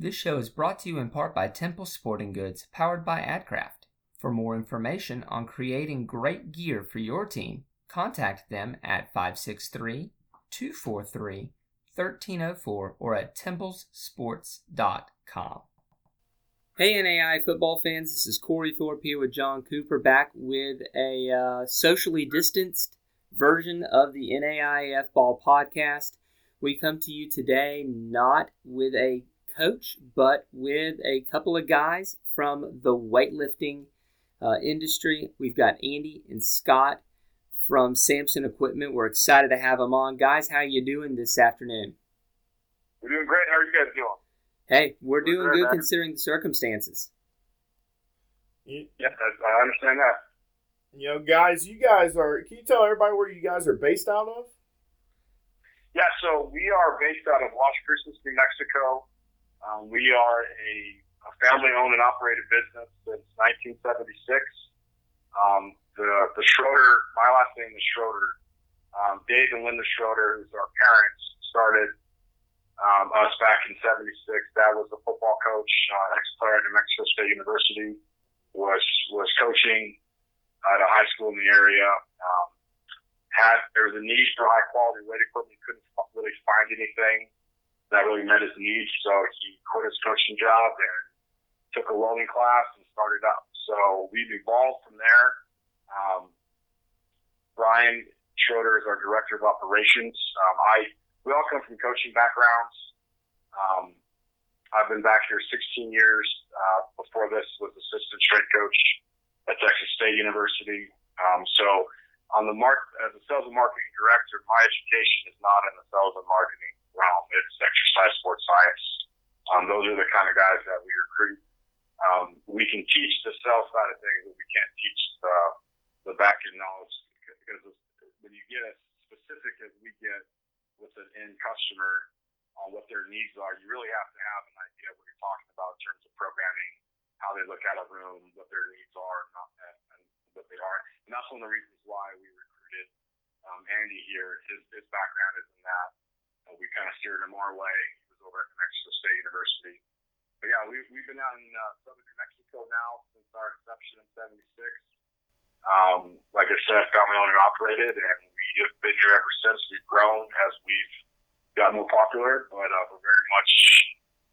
This show is brought to you in part by Temple Sporting Goods, powered by AdCraft. For more information on creating great gear for your team, contact them at 563 243 1304 or at templesports.com. Hey NAI football fans, this is Corey Thorpe here with John Cooper back with a uh, socially distanced version of the NAIF Ball podcast. We come to you today not with a coach, but with a couple of guys from the weightlifting uh, industry. We've got Andy and Scott from Samson Equipment. We're excited to have them on. Guys, how you doing this afternoon? We're doing great. How are you guys doing? Hey, we're, we're doing good, good considering the circumstances. yes, I understand that. You know, guys, you guys are. Can you tell everybody where you guys are based out of? Yeah, so we are based out of Las Cruces, New Mexico. Um, we are a, a family-owned and operated business since 1976. Um, the the Schroeder, my last name is Schroeder. Um, Dave and Linda Schroeder, who's our parents, started um, us back in '76. Dad was a football coach, uh, ex-player at New Mexico State University. Was was coaching at a high school in the area. Um, had there was a need for high quality weight equipment. Couldn't really find anything that really met his needs. So he quit his coaching job and took a welding class and started up. So we've evolved from there. Um, Brian Schroeder is our director of operations. Um, I we all come from coaching backgrounds. Um, I've been back here 16 years. Uh, before this, was assistant strength coach at Texas State University. Um, so on the mark as a sales and marketing director, my education is not in the sales and marketing realm. It's exercise sports science. Um, those are the kind of guys that we recruit. Um, we can teach the sales side of things, but we can't teach the, the back end knowledge because when you get as specific as we get with an end customer on what their needs are, you really have to have an idea of what you're talking about in terms of programming, how they look at a room, what their needs are, and, and what they are. And that's one of the reasons why we recruited um, Andy here. His, his background is in that we kind of steered him our way. He was over at New Mexico State University. But yeah, we've, we've been out in uh, southern New Mexico now since our inception in '76. Um, like I said, family owned and operated, and we've been here ever since. We've grown as we've gotten more popular, but uh, we're very much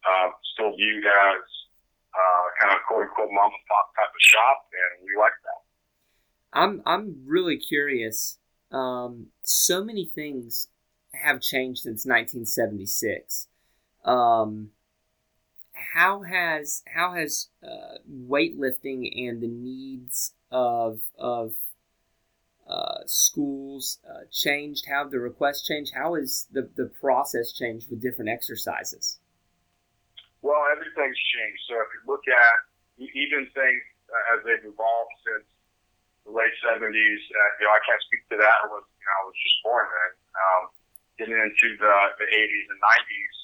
uh, still viewed as uh, kind of quote unquote mom and pop type of shop, and we like that. I'm I'm really curious. Um, so many things have changed since 1976. Um, how has how has uh, weightlifting and the needs of of uh, schools uh, changed? How have the requests changed? How has the, the process changed with different exercises? Well, everything's changed. So if you look at even things uh, as they've evolved since the late 70s, uh, you know, I can't speak to that. I was, you know, I was just born then. Um, getting into the, the 80s and 90s,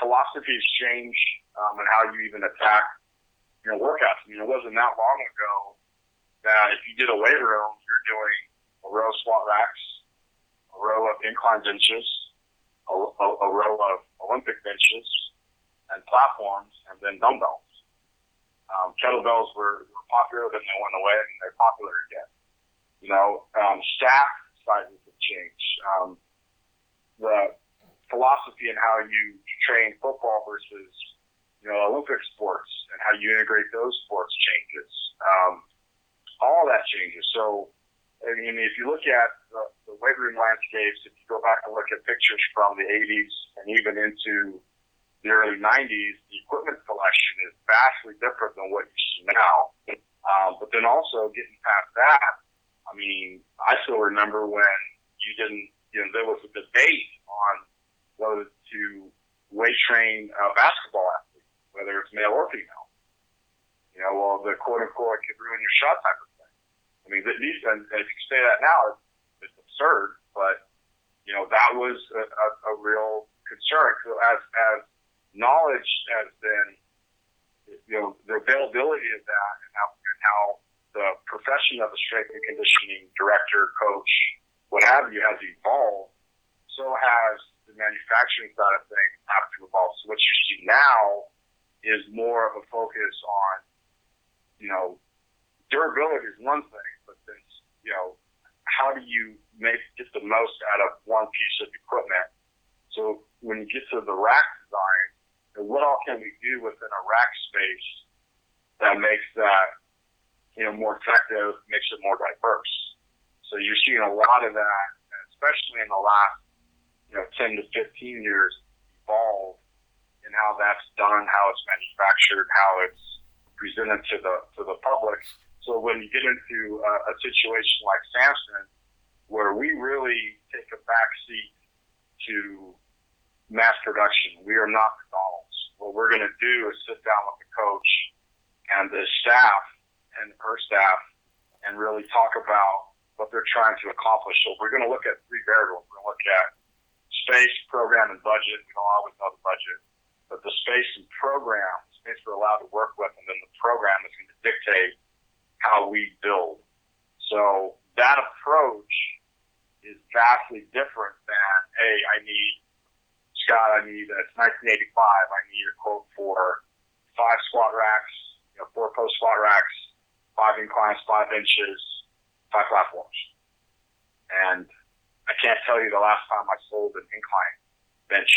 philosophies change um, and how you even attack, you know, workouts. I mean, it wasn't that long ago that if you did a weight room, you're doing a row of squat racks, a row of incline benches, a, a, a row of Olympic benches, and platforms, and then dumbbells. Um, kettlebells were, were popular, then they went away, and they're popular again. You know, um, staff sizes have changed. Um, the philosophy and how you train football versus you know Olympic sports and how you integrate those sports changes. Um, all that changes. So, I mean, if you look at the, the weight room landscapes, if you go back and look at pictures from the 80s and even into the early 90s, the equipment collection is vastly different than what you see now. Um, but then also getting past that, I mean, I still remember when you didn't you know, there was a debate on whether to weight train a basketball athlete, whether it's male or female. You know, well, the quote unquote could ruin your shot type of thing. I mean, these, and if you say that now, it's, it's absurd, but, you know, that was a, a, a real concern. So as, as knowledge has been, you know, the availability of that and how, and how the profession of a strength and conditioning director, coach, what have you has evolved, so has the manufacturing side of things have to evolve. So what you see now is more of a focus on, you know, durability is one thing, but then, you know, how do you make get the most out of one piece of equipment? So when you get to the rack design, and what all can we do within a rack space that makes that you know more effective, makes it more diverse? So you're seeing a lot of that, especially in the last you know 10 to 15 years, evolve in how that's done, how it's manufactured, how it's presented to the to the public. So when you get into a, a situation like Samson, where we really take a back seat to mass production, we are not McDonald's. What we're going to do is sit down with the coach and the staff and her staff and really talk about what they're trying to accomplish. So we're going to look at three variables. We're going to look at space, program, and budget. We don't always know the budget, but the space and program, space we're allowed to work with, and then the program is going to dictate how we build. So that approach is vastly different than, hey, I need, Scott, I need, uh, it's 1985, I need a quote for five squat racks, you know, four post squat racks, five inclines, five inches, five platforms. And I can't tell you the last time I sold an incline bench.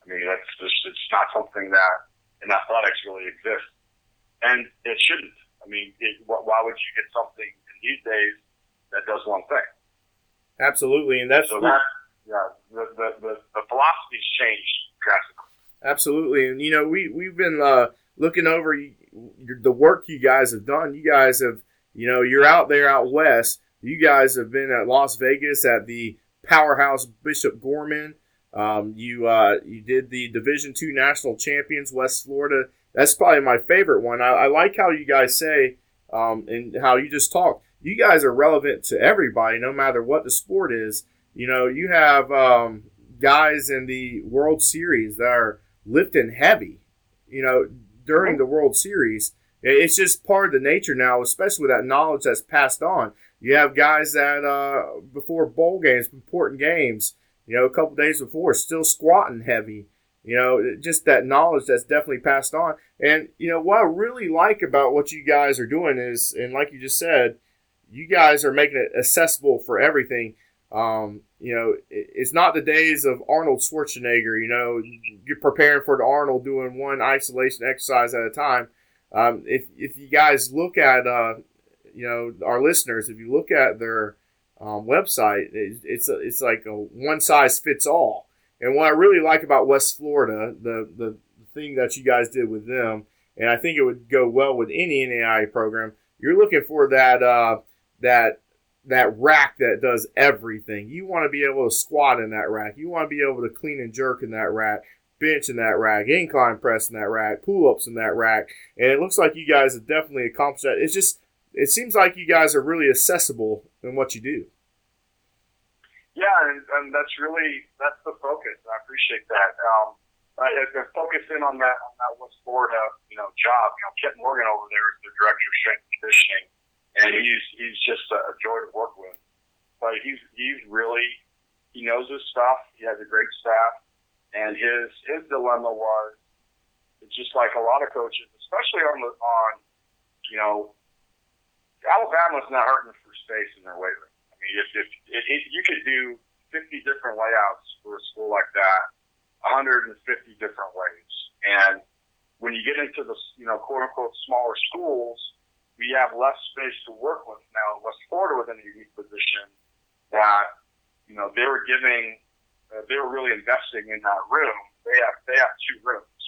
I mean, that's just, it's not something that in athletics really exists. And it shouldn't. I mean, it, why would you get something in these days that does one thing? Absolutely, and that's so that yeah, the the, the, the philosophy's changed drastically. Absolutely, and you know we we've been uh, looking over the work you guys have done. You guys have you know you're out there out west. You guys have been at Las Vegas at the powerhouse Bishop Gorman. Um, you uh, you did the Division two national champions West Florida that's probably my favorite one. I, I like how you guys say um, and how you just talk. You guys are relevant to everybody, no matter what the sport is. You know, you have um, guys in the World Series that are lifting heavy. You know, during the World Series, it's just part of the nature now, especially with that knowledge that's passed on. You have guys that uh, before bowl games, important games, you know, a couple days before, still squatting heavy. You know, just that knowledge that's definitely passed on. And, you know, what I really like about what you guys are doing is, and like you just said, you guys are making it accessible for everything. Um, you know, it's not the days of Arnold Schwarzenegger, you know, you're preparing for the Arnold doing one isolation exercise at a time. Um, if, if you guys look at, uh, you know, our listeners, if you look at their um, website, it's, a, it's like a one size fits all and what I really like about West Florida, the, the thing that you guys did with them, and I think it would go well with any NAI program. You're looking for that uh, that that rack that does everything. You want to be able to squat in that rack. You want to be able to clean and jerk in that rack, bench in that rack, incline press in that rack, pull ups in that rack. And it looks like you guys have definitely accomplished that. It's just it seems like you guys are really accessible in what you do. Yeah, and, and that's really that's the focus. I appreciate that. Um, I, I focus in on that on that West Florida, you know, job. You know, Kent Morgan over there is the director of strength and conditioning, and he's he's just a, a joy to work with. But he's he's really he knows his stuff. He has a great staff, and his his dilemma was just like a lot of coaches, especially on the on you know Alabama's not hurting for space in their weight room mean, if, if it, it, you could do 50 different layouts for a school like that, 150 different ways. And when you get into the, you know, quote unquote smaller schools, we have less space to work with. Now, West Florida was in a unique position that, you know, they were giving, uh, they were really investing in that room. They have, they have two rooms.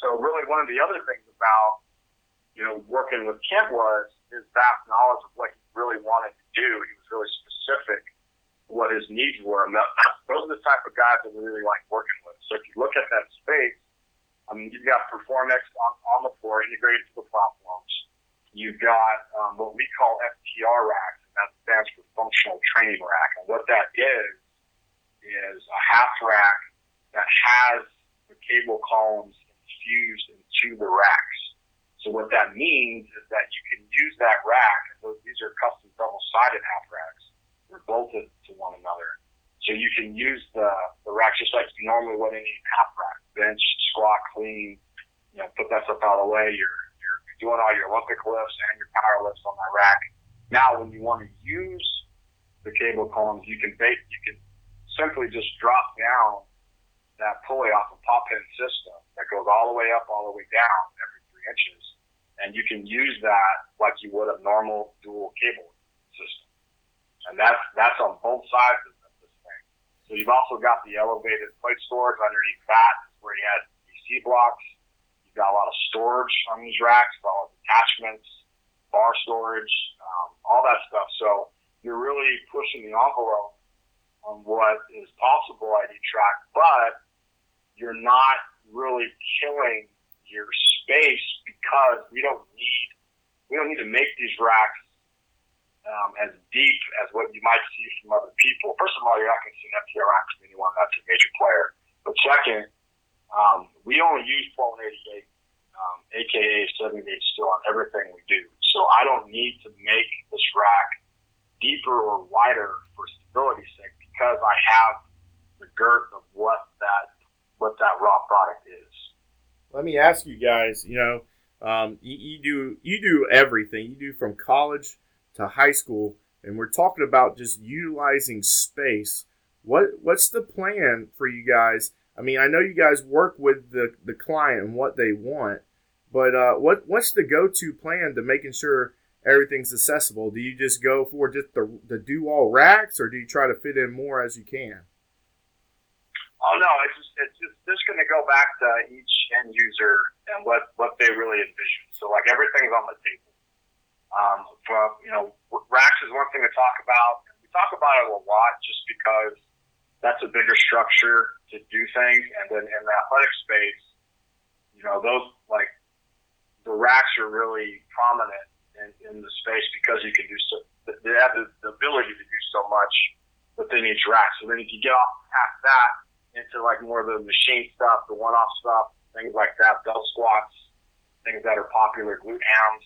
So really one of the other things about, you know, working with Kent was his vast knowledge of what he really wanted to do. He was really specific what his needs were. And that, those are the type of guys that we really like working with. So if you look at that space, I mean, you've got Performx on, on the floor integrated to the platforms. You've got um, what we call FTR racks, and that stands for functional training rack. And what that is, is a half rack that has the cable columns infused into the racks. So what that means is that you can use that rack. These are custom double-sided half racks They're bolted to one another. So you can use the, the rack just like you normally would any half rack, bench, squat, clean, you know, put that stuff out of the way. You're you're doing all your Olympic lifts and your power lifts on that rack. Now, when you want to use the cable columns, you can you can simply just drop down that pulley off a pop pin system that goes all the way up, all the way down every three inches, and you can use that like you would a normal dual cable system. And that's that's on both sides of this thing. So you've also got the elevated plate storage underneath that, where you had DC blocks. You've got a lot of storage on these racks, all of attachments, bar storage, um, all that stuff. So you're really pushing the envelope on what is possible at each track, but you're not really killing your space because we don't need we don't need to make these racks um, as deep as what you might see from other people. First of all, you're not going to see an FTR rack from anyone that's a major player. But second, um, we only use 1288, um, aka 78 still on everything we do. So I don't need to make this rack deeper or wider for stability's sake because I have the girth of what that what that raw product is. Let me ask you guys. You know, um, you, you do you do everything. You do from college to high school, and we're talking about just utilizing space. What what's the plan for you guys? I mean, I know you guys work with the, the client and what they want, but uh, what what's the go to plan to making sure everything's accessible? Do you just go for just the, the do all racks, or do you try to fit in more as you can? Oh no, it's just it's just, just going to go back to each end user and what what they really envision. So like everything's on the table. Um, from you know, racks is one thing to talk about. We talk about it a lot just because that's a bigger structure to do things, and then in the athletic space, you know, those like the racks are really prominent in, in the space because you can do so. They have the, the ability to do so much within each rack. So then, if you get off past that into like more of the machine stuff, the one-off stuff, things like that, bell squats, things that are popular, glute hams,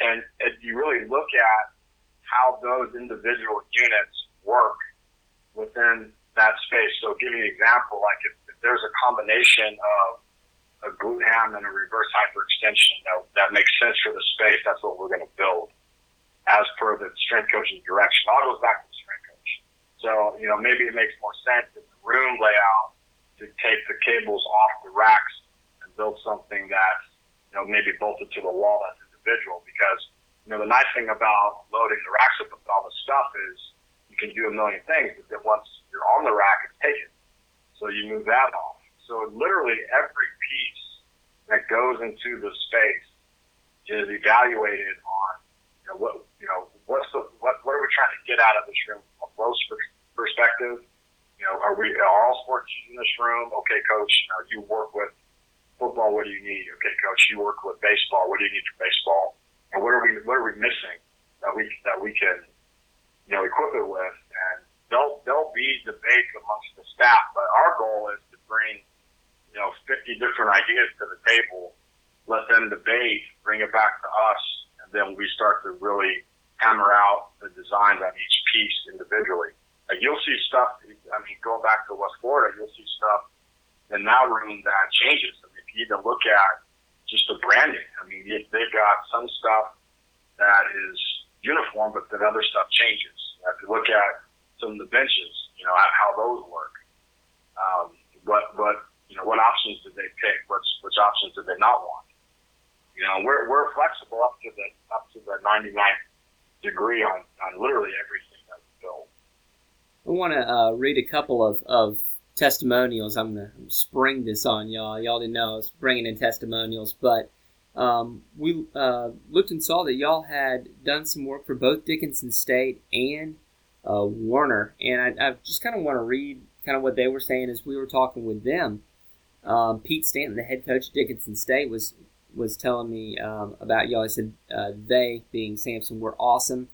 and if you really look at how those individual units work within that space. So, give you an example, like if, if there's a combination of a glute ham and a reverse hyperextension that, that makes sense for the space, that's what we're going to build as per the strength coach's direction. All goes back to the strength coach. So, you know, maybe it makes more sense in the room layout to take the cables off the racks and build something that's, you know, maybe bolted to the wall that's individual because, you know, the nice thing about loading the racks up with all the stuff is you can do a million things, but then once you're on the rack, it's taken. So you move that off. So literally every piece that goes into the space is evaluated on, you know, what, you know, what's the, what, what are we trying to get out of this room from a growth perspective? You know, are we are all sports in this room? Okay, coach, you know, you work with football. What do you need? Okay, coach, you work with baseball. What do you need for baseball? And what are we what are we missing that we that we can you know equip it with? And there'll there'll be debates amongst the staff, but our goal is to bring you know 50 different ideas to the table, let them debate, bring it back to us, and then we start to really hammer out the designs on each piece individually. Like you'll see stuff. I mean, going back to West Florida, you'll see stuff in that room that changes. I mean, if you even look at just the branding, I mean, they've got some stuff that is uniform, but then other stuff changes. If you look at some of the benches, you know how those work. Um, what what know what options did they pick? Which which options did they not want? You know, we're we're flexible up to the up to the 99th degree on on literally everything that we build. I want to uh, read a couple of, of testimonials. I'm going to spring this on y'all. Y'all didn't know I was bringing in testimonials, but um, we uh, looked and saw that y'all had done some work for both Dickinson State and uh, Warner. And I, I just kind of want to read kind of what they were saying as we were talking with them. Um, Pete Stanton, the head coach of Dickinson State, was was telling me um, about y'all. He said uh, they, being Samson, were awesome.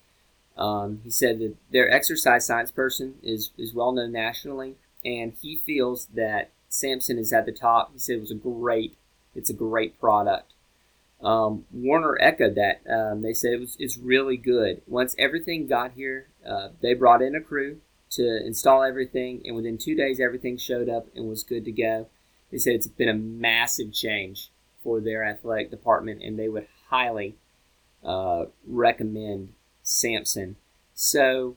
Um, he said that their exercise science person is, is well known nationally, and he feels that Samson is at the top. He said it was a great, it's a great product. Um, Warner echoed that. Um, they said it was it's really good. Once everything got here, uh, they brought in a crew to install everything, and within two days, everything showed up and was good to go. They said it's been a massive change for their athletic department, and they would highly uh, recommend Samson. So,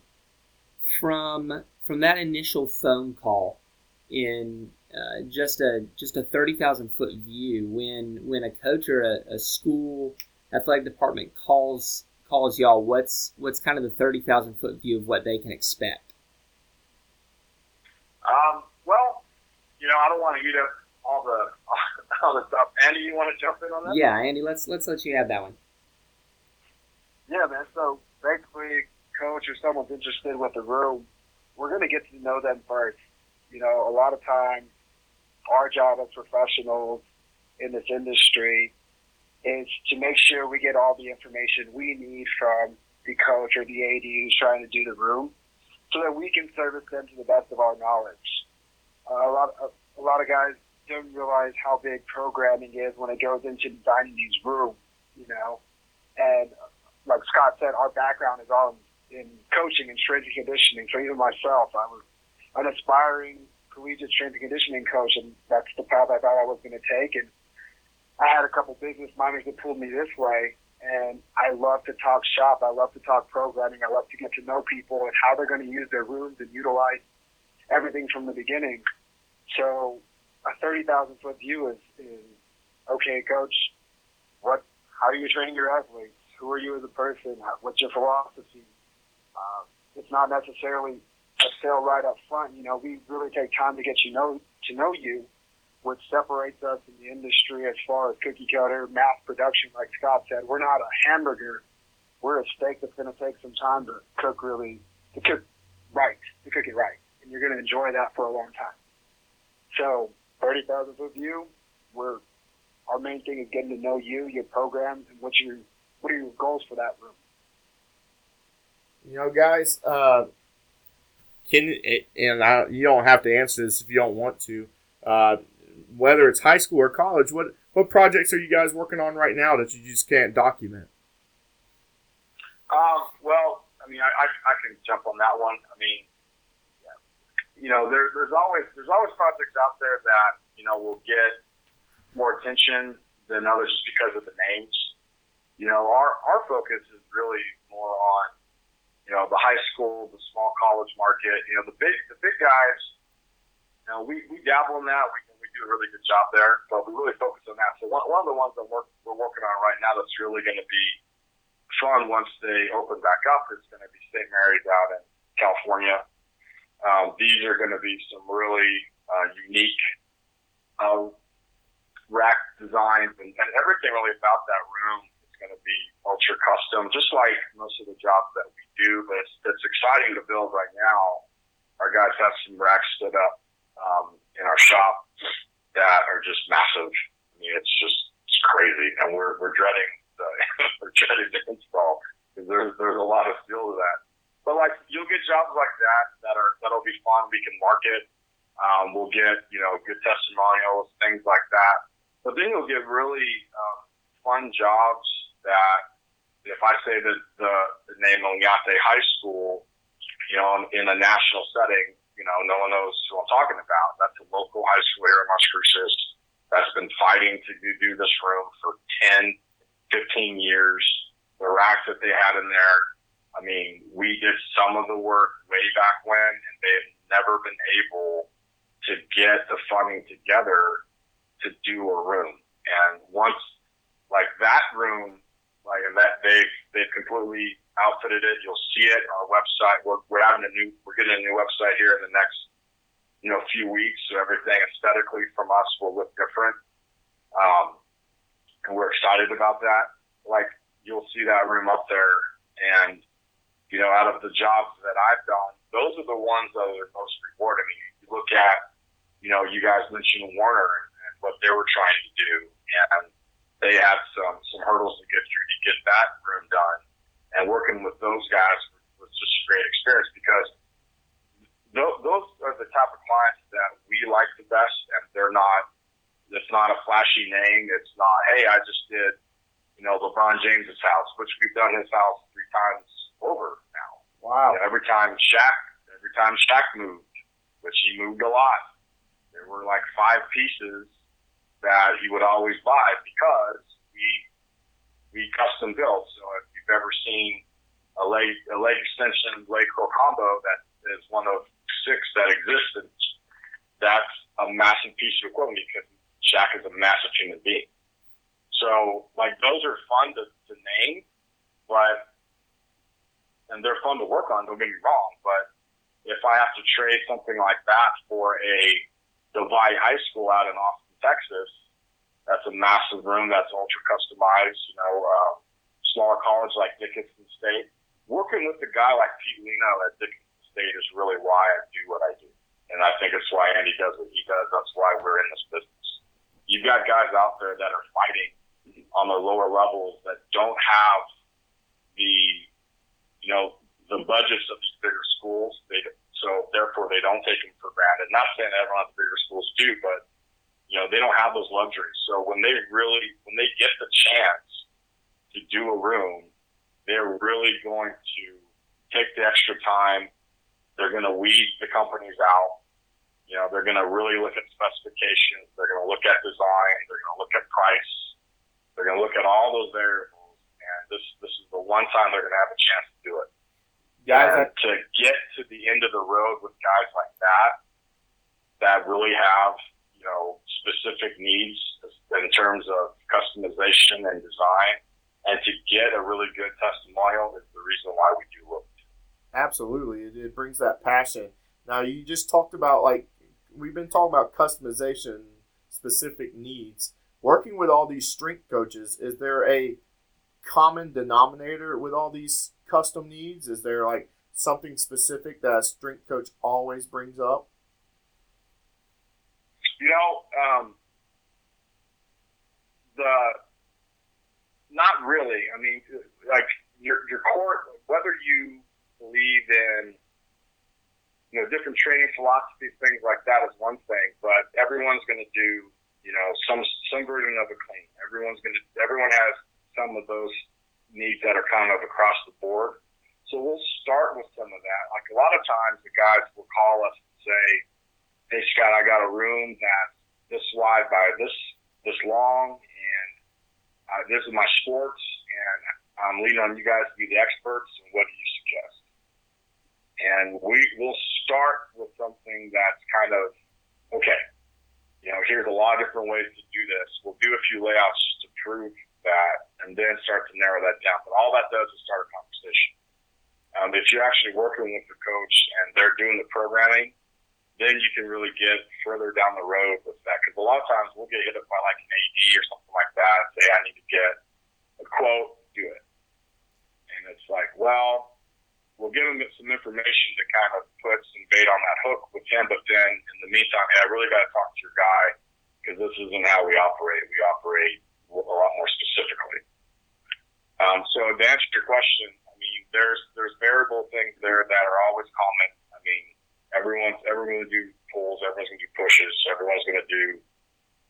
from from that initial phone call, in uh, just a just a thirty thousand foot view, when when a coach or a, a school athletic department calls calls y'all, what's what's kind of the thirty thousand foot view of what they can expect? Um, well, you know, I don't want to eat up all the all the stuff. Andy, you want to jump in on that? Yeah, Andy, let's let's let you have that one. Yeah, man. So basically, coach or someone's interested with the room, we're going to get to know them first. You know, a lot of times, our job as professionals in this industry is to make sure we get all the information we need from the coach or the AD who's trying to do the room, so that we can service them to the best of our knowledge. Uh, a lot, of, a lot of guys don't realize how big programming is when it goes into designing these rooms. You know, and like Scott said, our background is all in, in coaching and strength and conditioning. So even myself, I was an aspiring collegiate strength and conditioning coach, and that's the path I thought I was going to take. And I had a couple business minors that pulled me this way. And I love to talk shop. I love to talk programming. I love to get to know people and how they're going to use their rooms and utilize everything from the beginning. So a 30,000 foot view is, is okay, coach, what, how are you training your athletes? Who are you as a person? What's your philosophy? Uh, it's not necessarily a sale right up front. You know, we really take time to get you know to know you, which separates us in the industry as far as cookie cutter mass production. Like Scott said, we're not a hamburger. We're a steak that's going to take some time to cook really to cook right, to cook it right, and you're going to enjoy that for a long time. So, thirty thousand foot view. We're our main thing is getting to know you, your program, and what your what are your goals for that room? You know, guys, uh, can and I, you don't have to answer this if you don't want to. Uh, whether it's high school or college, what what projects are you guys working on right now that you just can't document? Um, well, I mean, I, I, I can jump on that one. I mean, you know, there, there's always there's always projects out there that you know will get more attention than others just because of the names. You know, our our focus is really more on you know the high school, the small college market. You know, the big the big guys. You know, we, we dabble in that. We we do a really good job there, but we really focus on that. So one, one of the ones that we're, we're working on right now that's really going to be fun once they open back up is going to be St. Mary's out in California. Um, these are going to be some really uh, unique uh, rack designs and, and everything really about that room is going to be ultra custom, just like most of the jobs that we do. But it's, it's exciting to build right now. Our guys have some racks stood up um, in our shop that are just massive. I mean, it's just it's crazy, and we're we're dreading the we're dreading the install because there's there's a lot of steel to that. But like jobs like that that are that'll be fun. We can market. Um, we'll get you know good testimonials, things like that. But then you'll get really um, fun jobs that if I say the the, the name Oñate High School, you know, in a national setting, you know, no one knows who I'm talking about. That's a local high school here in Las Cruces that's been fighting to do this room for 10, 15 years. The racks that they had in there, I mean, we did some of the work way back when, and they've never been able to funding together to do a room. And once, like that room, like and that they've they've completely outfitted it. You'll see it on our website. We're, we're having a new, we're getting a new website here in the next, you know, few weeks. So everything aesthetically from us will look different. Um, and we're excited about that. Like you'll see that room up there. And, you know, out of the jobs that I've done, those are the ones that are most rewarding. You look at, you know, you guys mentioned Warner and, and what they were trying to do. And they had some, some hurdles to get through to get that room done and working with those guys was just a great experience because those are the type of clients that we like the best, and they're not. It's not a flashy name. It's not, hey, I just did, you know, LeBron James's house, which we've done his house three times over now. Wow! You know, every time Shaq, every time Shaq moved, which he moved a lot, there were like five pieces that he would always buy because we we custom built. So if you've ever seen a leg a leg extension leg curl combo that is one of six that existed, that's a massive piece of equipment because Shaq is a massive human being. So like those are fun to, to name, but and they're fun to work on. Don't get me wrong, but if I have to trade something like that for a Divide High School out in Austin, Texas, that's a massive room that's ultra customized. You know, uh, smaller college like Dickinson State. Working with a guy like Pete Leno at Dickinson State is really why I do what I do, and I think it's why Andy does what he does. That's why we're in this business. You've got guys out there that are fighting on the lower levels that don't have the, you know, the budgets of these bigger schools. They so therefore they don't take them for granted. Not saying everyone at the bigger schools do, but you know they don't have those luxuries. So when they really when they get the chance to do a room, they're really going to take the extra time. They're going to weed the companies out. You know, they're going to really look at specifications. They're going to look at design. They're going to look at price. They're going to look at all those variables. And this this is the one time they're going to have a chance to do it guys to get to the end of the road with guys like that that really have you know specific needs in terms of customization and design. And to get a really good testimonial is the reason why we do look absolutely. It, it brings that passion. Now you just talked about like we've been talking about customization specific needs. Working with all these strength coaches is there a common denominator with all these custom needs? Is there like something specific that a strength coach always brings up? You know, um, the not really. I mean, like your your core, whether you believe in you know different training philosophies, things like that is one thing, but everyone's going to do you know some some version of a clean. Everyone's going to everyone has some of those needs that are kind of across the board. So we'll start with some of that. Like a lot of times the guys will call us and say, Hey Scott, I got a room that's this wide by this this long and uh, this is my sports and I'm leaning on you guys to be the experts and what do you suggest? And we will start with something that's kind of okay, you know, here's a lot of different ways to do this. We'll do a few layouts just to prove that and then start to narrow that down. But all that does is start a conversation. Um, if you're actually working with the coach and they're doing the programming, then you can really get further down the road with that. Because a lot of times we'll get hit up by like an AD or something like that say, I need to get a quote, do it. And it's like, well, we'll give them some information to kind of put some bait on that hook with him. But then in the meantime, hey, I really got to talk to your guy because this isn't how we operate. We operate a lot more specifically. Um, so to answer your question, I mean, there's there's variable things there that are always common. I mean, everyone's everyone's gonna do pulls, everyone's gonna do pushes, everyone's gonna do,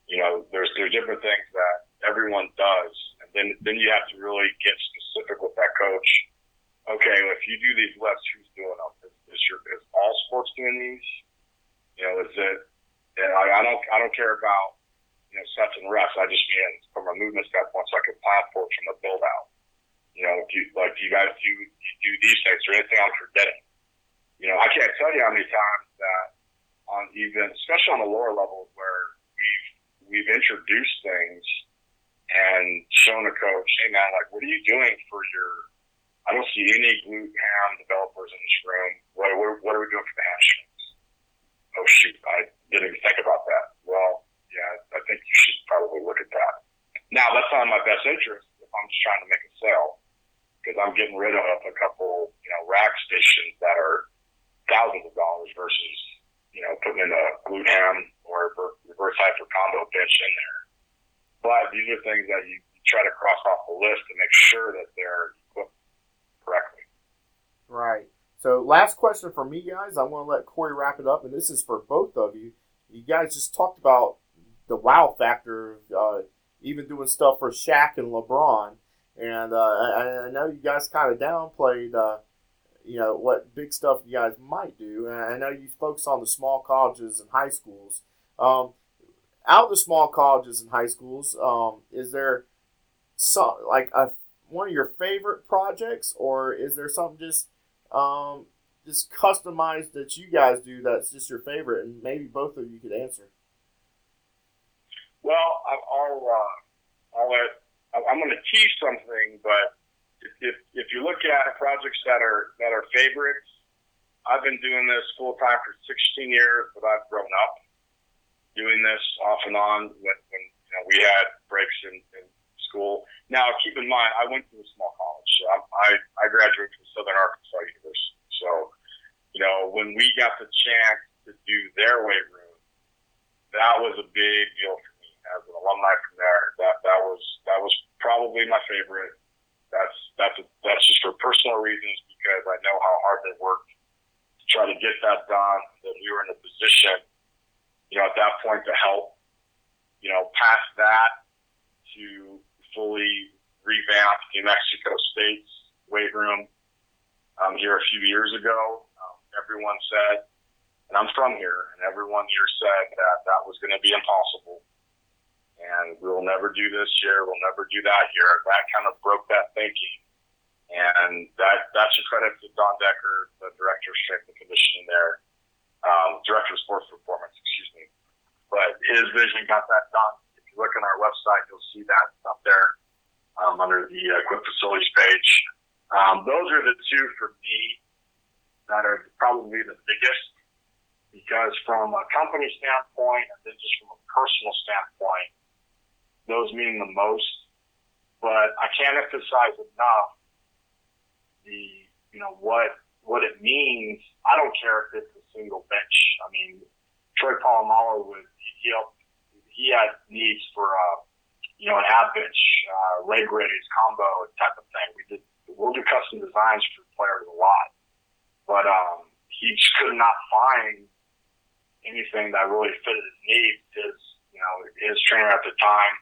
you know, there's there's different things that everyone does, and then then you have to really get specific with that coach. Okay, if you do these lifts, who's doing them? Is, is your is all sports doing these? You know, is it? And I, I don't I don't care about and reps. I just mean from a movement standpoint, so I can plan for from the build out. You know, do, like do you guys do you do these things or anything I'm forgetting? You know, I can't tell you how many times that on even, especially on the lower levels where we've we've introduced things and shown a coach, hey man, like what are you doing for your? I don't see any glute ham developers in this room. What, what, what are we doing for the hamstrings? Oh shoot, I didn't even think about that. Well, yeah, I think you should probably look at that. Now, that's not in my best interest if I'm just trying to make a sale because I'm getting rid of a couple, you know, rack stations that are thousands of dollars versus, you know, putting in a glute ham or reverse hyper combo bench in there. But these are things that you, you try to cross off the list to make sure that they're equipped correctly. Right. So, last question for me, guys. I want to let Corey wrap it up, and this is for both of you. You guys just talked about the wow factor, uh, even doing stuff for Shaq and LeBron. And uh, I, I, know you guys kind of downplayed, uh, you know, what big stuff you guys might do. And I know you focus on the small colleges and high schools. Um, out of the small colleges and high schools, um, is there some like a one of your favorite projects, or is there something just um, just customized that you guys do that's just your favorite, and maybe both of you could answer. Well, I'll uh, I'll let I'm going to tease something, but if, if if you look at projects that are that are favorites, I've been doing this full time for 16 years, but I've grown up doing this off and on when, when you know, we had breaks in, in school. Now, keep in mind, I went to a small college. So I, I graduated from Southern Arkansas University. So, you know, when we got the chance to do their weight room, that was a big deal for me as an alumni from there. That that was that was probably my favorite. That's that's a, that's just for personal reasons because I know how hard they worked to try to get that done. That we were in a position, you know, at that point to help. You know, past that to fully revamp New Mexico State's weight room um, here a few years ago. Um, everyone said, and I'm from here, and everyone here said that that was going to be impossible. And we'll never do this here. We'll never do that here. That kind of broke that thinking. And that that's a credit to Don Decker, the director of strength and conditioning there, um, director of sports performance, excuse me. But his vision got that done. If you look on our website, you'll see that up there um, under the uh, facilities page. Um, those are the two for me that are probably the biggest because from a company standpoint and then just from a personal standpoint, those mean the most. But I can't emphasize enough the you know what what it means. I don't care if it's a single bench. I mean, Troy Polamalu would he helped, he had needs for uh, you know an ab bench, uh, leg raise, combo type of thing. We did we'll do custom designs for players a lot, but um, he just could not find anything that really fitted his needs. His you know his trainer at the time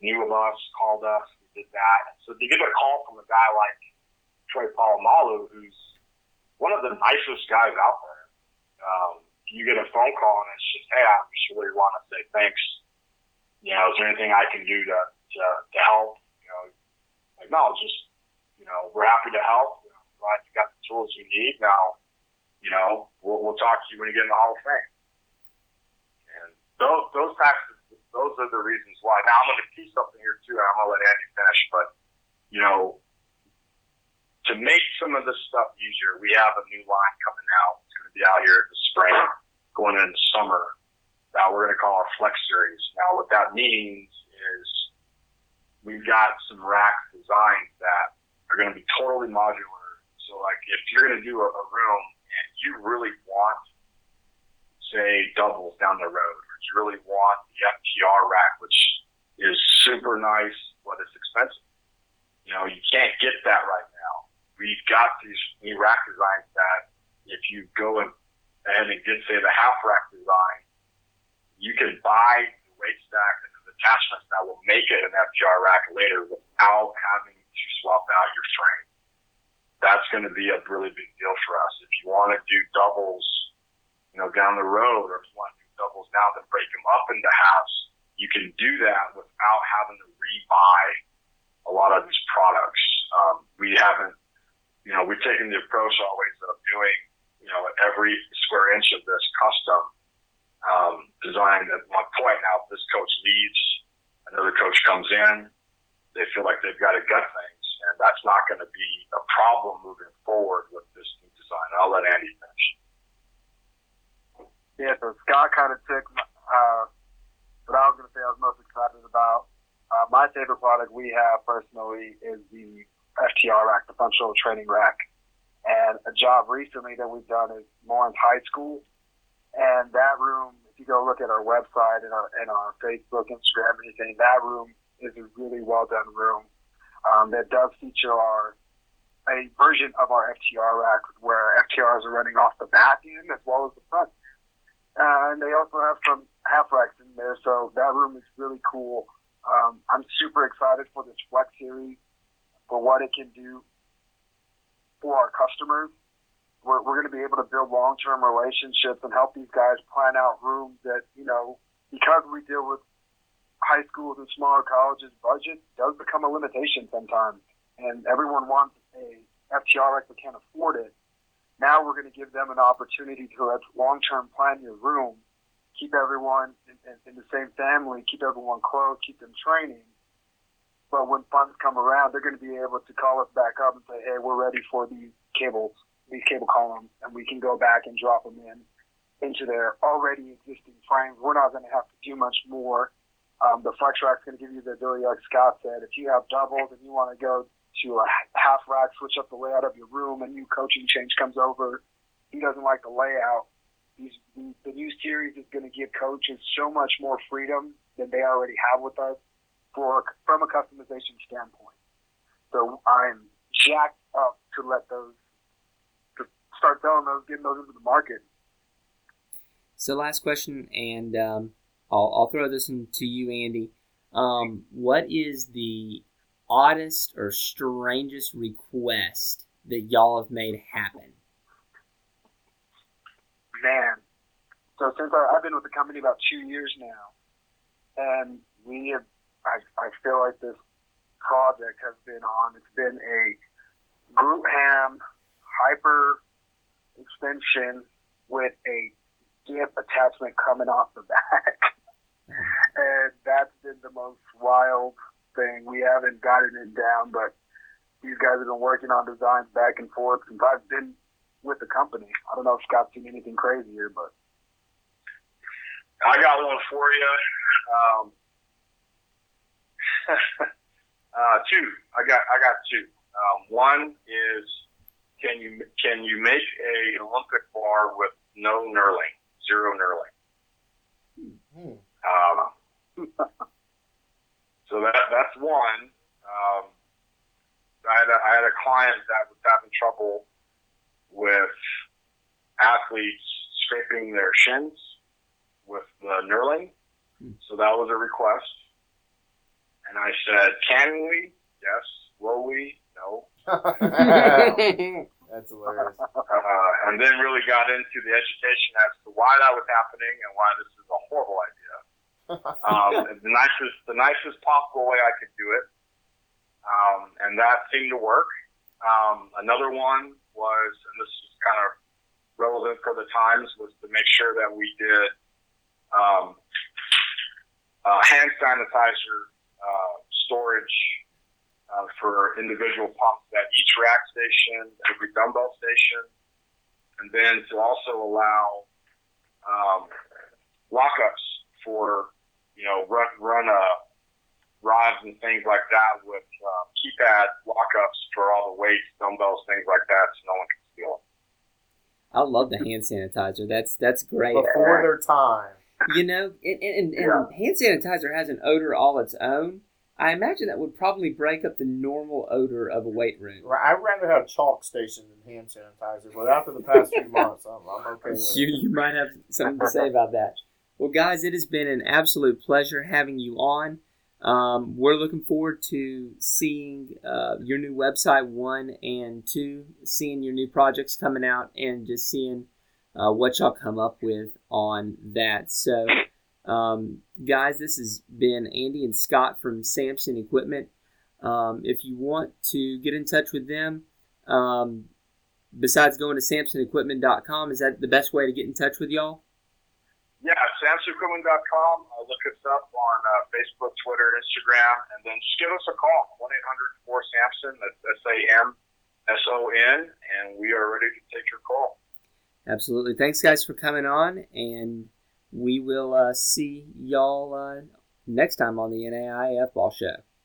knew of us, called us, did that. So to get a call from a guy like Troy Polamalu, who's one of the nicest guys out there, um, you get a phone call and it's just, hey, I just really want to say thanks. You know, is there anything I can do to to, to help? You know, like no, just know, we're happy to help. You know, glad you got the tools you need. Now, you know, we'll, we'll talk to you when you get in the Hall of Fame. And those those types those are the reasons why. Now I'm going to tease something here too, and I'm going to let Andy finish. But you know, to make some of this stuff easier, we have a new line coming out. It's going to be out here in the spring, going into summer. Now we're going to call our Flex Series. Now what that means is we've got some rack designs that are going to be totally modular. So, like, if you're going to do a, a room and you really want, say, doubles down the road, or you really want the FTR rack, which is super nice, but it's expensive. You know, you can't get that right now. We've got these new rack designs that if you go and and get, say, the half rack design, you can buy the weight stack and the attachments that will make it an FTR rack later without having swap out your frame. That's going to be a really big deal for us. If you want to do doubles, you know, down the road, or if you want to do doubles now, then break them up into halves. You can do that without having to rebuy a lot of these products. Um, we haven't, you know, we've taken the approach always of doing, you know, every square inch of this custom um, designed at one point. Now, this coach leaves, another coach comes in, they feel like they've got to gut things, and that's not going to be a problem moving forward with this new design. I'll let Andy finish. Yeah, so Scott kind of took uh, what I was going to say I was most excited about. Uh, my favorite product we have personally is the FTR rack, the functional training rack. And a job recently that we've done is Lawrence High School. And that room, if you go look at our website and our, and our Facebook, Instagram, anything, that room is a really well done room um, that does feature our a version of our FTR rack where FTRs are running off the back end as well as the front. Uh, and they also have some half racks in there, so that room is really cool. Um, I'm super excited for this Flex series for what it can do for our customers. We're, we're going to be able to build long term relationships and help these guys plan out rooms that, you know, because we deal with high schools and smaller colleges, budget does become a limitation sometimes, and everyone wants a FTR they can't afford it. Now we're going to give them an opportunity to let's long-term plan your room, keep everyone in, in, in the same family, keep everyone close, keep them training. But when funds come around, they're going to be able to call us back up and say, "Hey, we're ready for these cables, these cable columns, and we can go back and drop them in into their already existing frames. We're not going to have to do much more. Um, the flex is going to give you the ability, like Scott said, if you have doubles and you want to go to a half rack, switch up the layout of your room, a new coaching change comes over. He doesn't like the layout. The new series is going to give coaches so much more freedom than they already have with us for from a customization standpoint. So I'm jacked up to let those to start selling those, getting those into the market. So last question, and um, I'll, I'll throw this one to you, Andy. Um, what is the oddest or strangest request that y'all have made happen? Man, so since I, I've been with the company about two years now, and we have, I, I feel like this project has been on. It's been a glute ham hyper extension with a GIF attachment coming off the back. And that's been the most wild thing. We haven't gotten it down, but these guys have been working on designs back and forth since I've been with the company. I don't know if Scott's seen anything crazier, but I got one for you. Um, uh, two. I got I got two. Um, one is can you can you make a Olympic bar with no knurling, zero knurling? Hmm. Um, so that that's one. Um, I had a, I had a client that was having trouble with athletes scraping their shins with the knurling. So that was a request. And I said, can we? Yes. Will we? No. That's hilarious. Uh, and then really got into the education as to why that was happening and why this is a horrible idea. Um, the nicest, the nicest possible way I could do it. Um, and that seemed to work. Um, another one was, and this is kind of relevant for the times, was to make sure that we did um, uh, hand sanitizer uh, storage uh, for individual pumps at each rack station, every dumbbell station, and then to also allow um, lockups for you know run run uh, rods and things like that with uh, keypad lockups for all the weights, dumbbells, things like that, so no one can steal them. I love the hand sanitizer. That's that's great. Before their time. You know, and, and, and Yeah. hand sanitizer has an odor all its own. I imagine that would probably break up the normal odor of a weight room. Right, I'd rather have chalk stations than hand sanitizer, but after the past few months, I'm, I'm okay with You, it. you might have something to say about that. Well, guys, it has been an absolute pleasure having you on. Um, we're looking forward to seeing uh, your new website, one and two, seeing your new projects coming out, and just seeing uh, what y'all come up with on that. So, um, guys, this has been Andy and Scott from Samson Equipment. Um, if you want to get in touch with them, um, besides going to samsonequipment.com, is that the best way to get in touch with y'all? Samsonequipment.com. Uh, look us up on uh, Facebook, Twitter, Instagram, and then just give us a call 1 800 4 Samson. That's S A M S O N, and we are ready to take your call. Absolutely. Thanks, guys, for coming on, and we will uh, see y'all uh, next time on the NAIF Ball Show.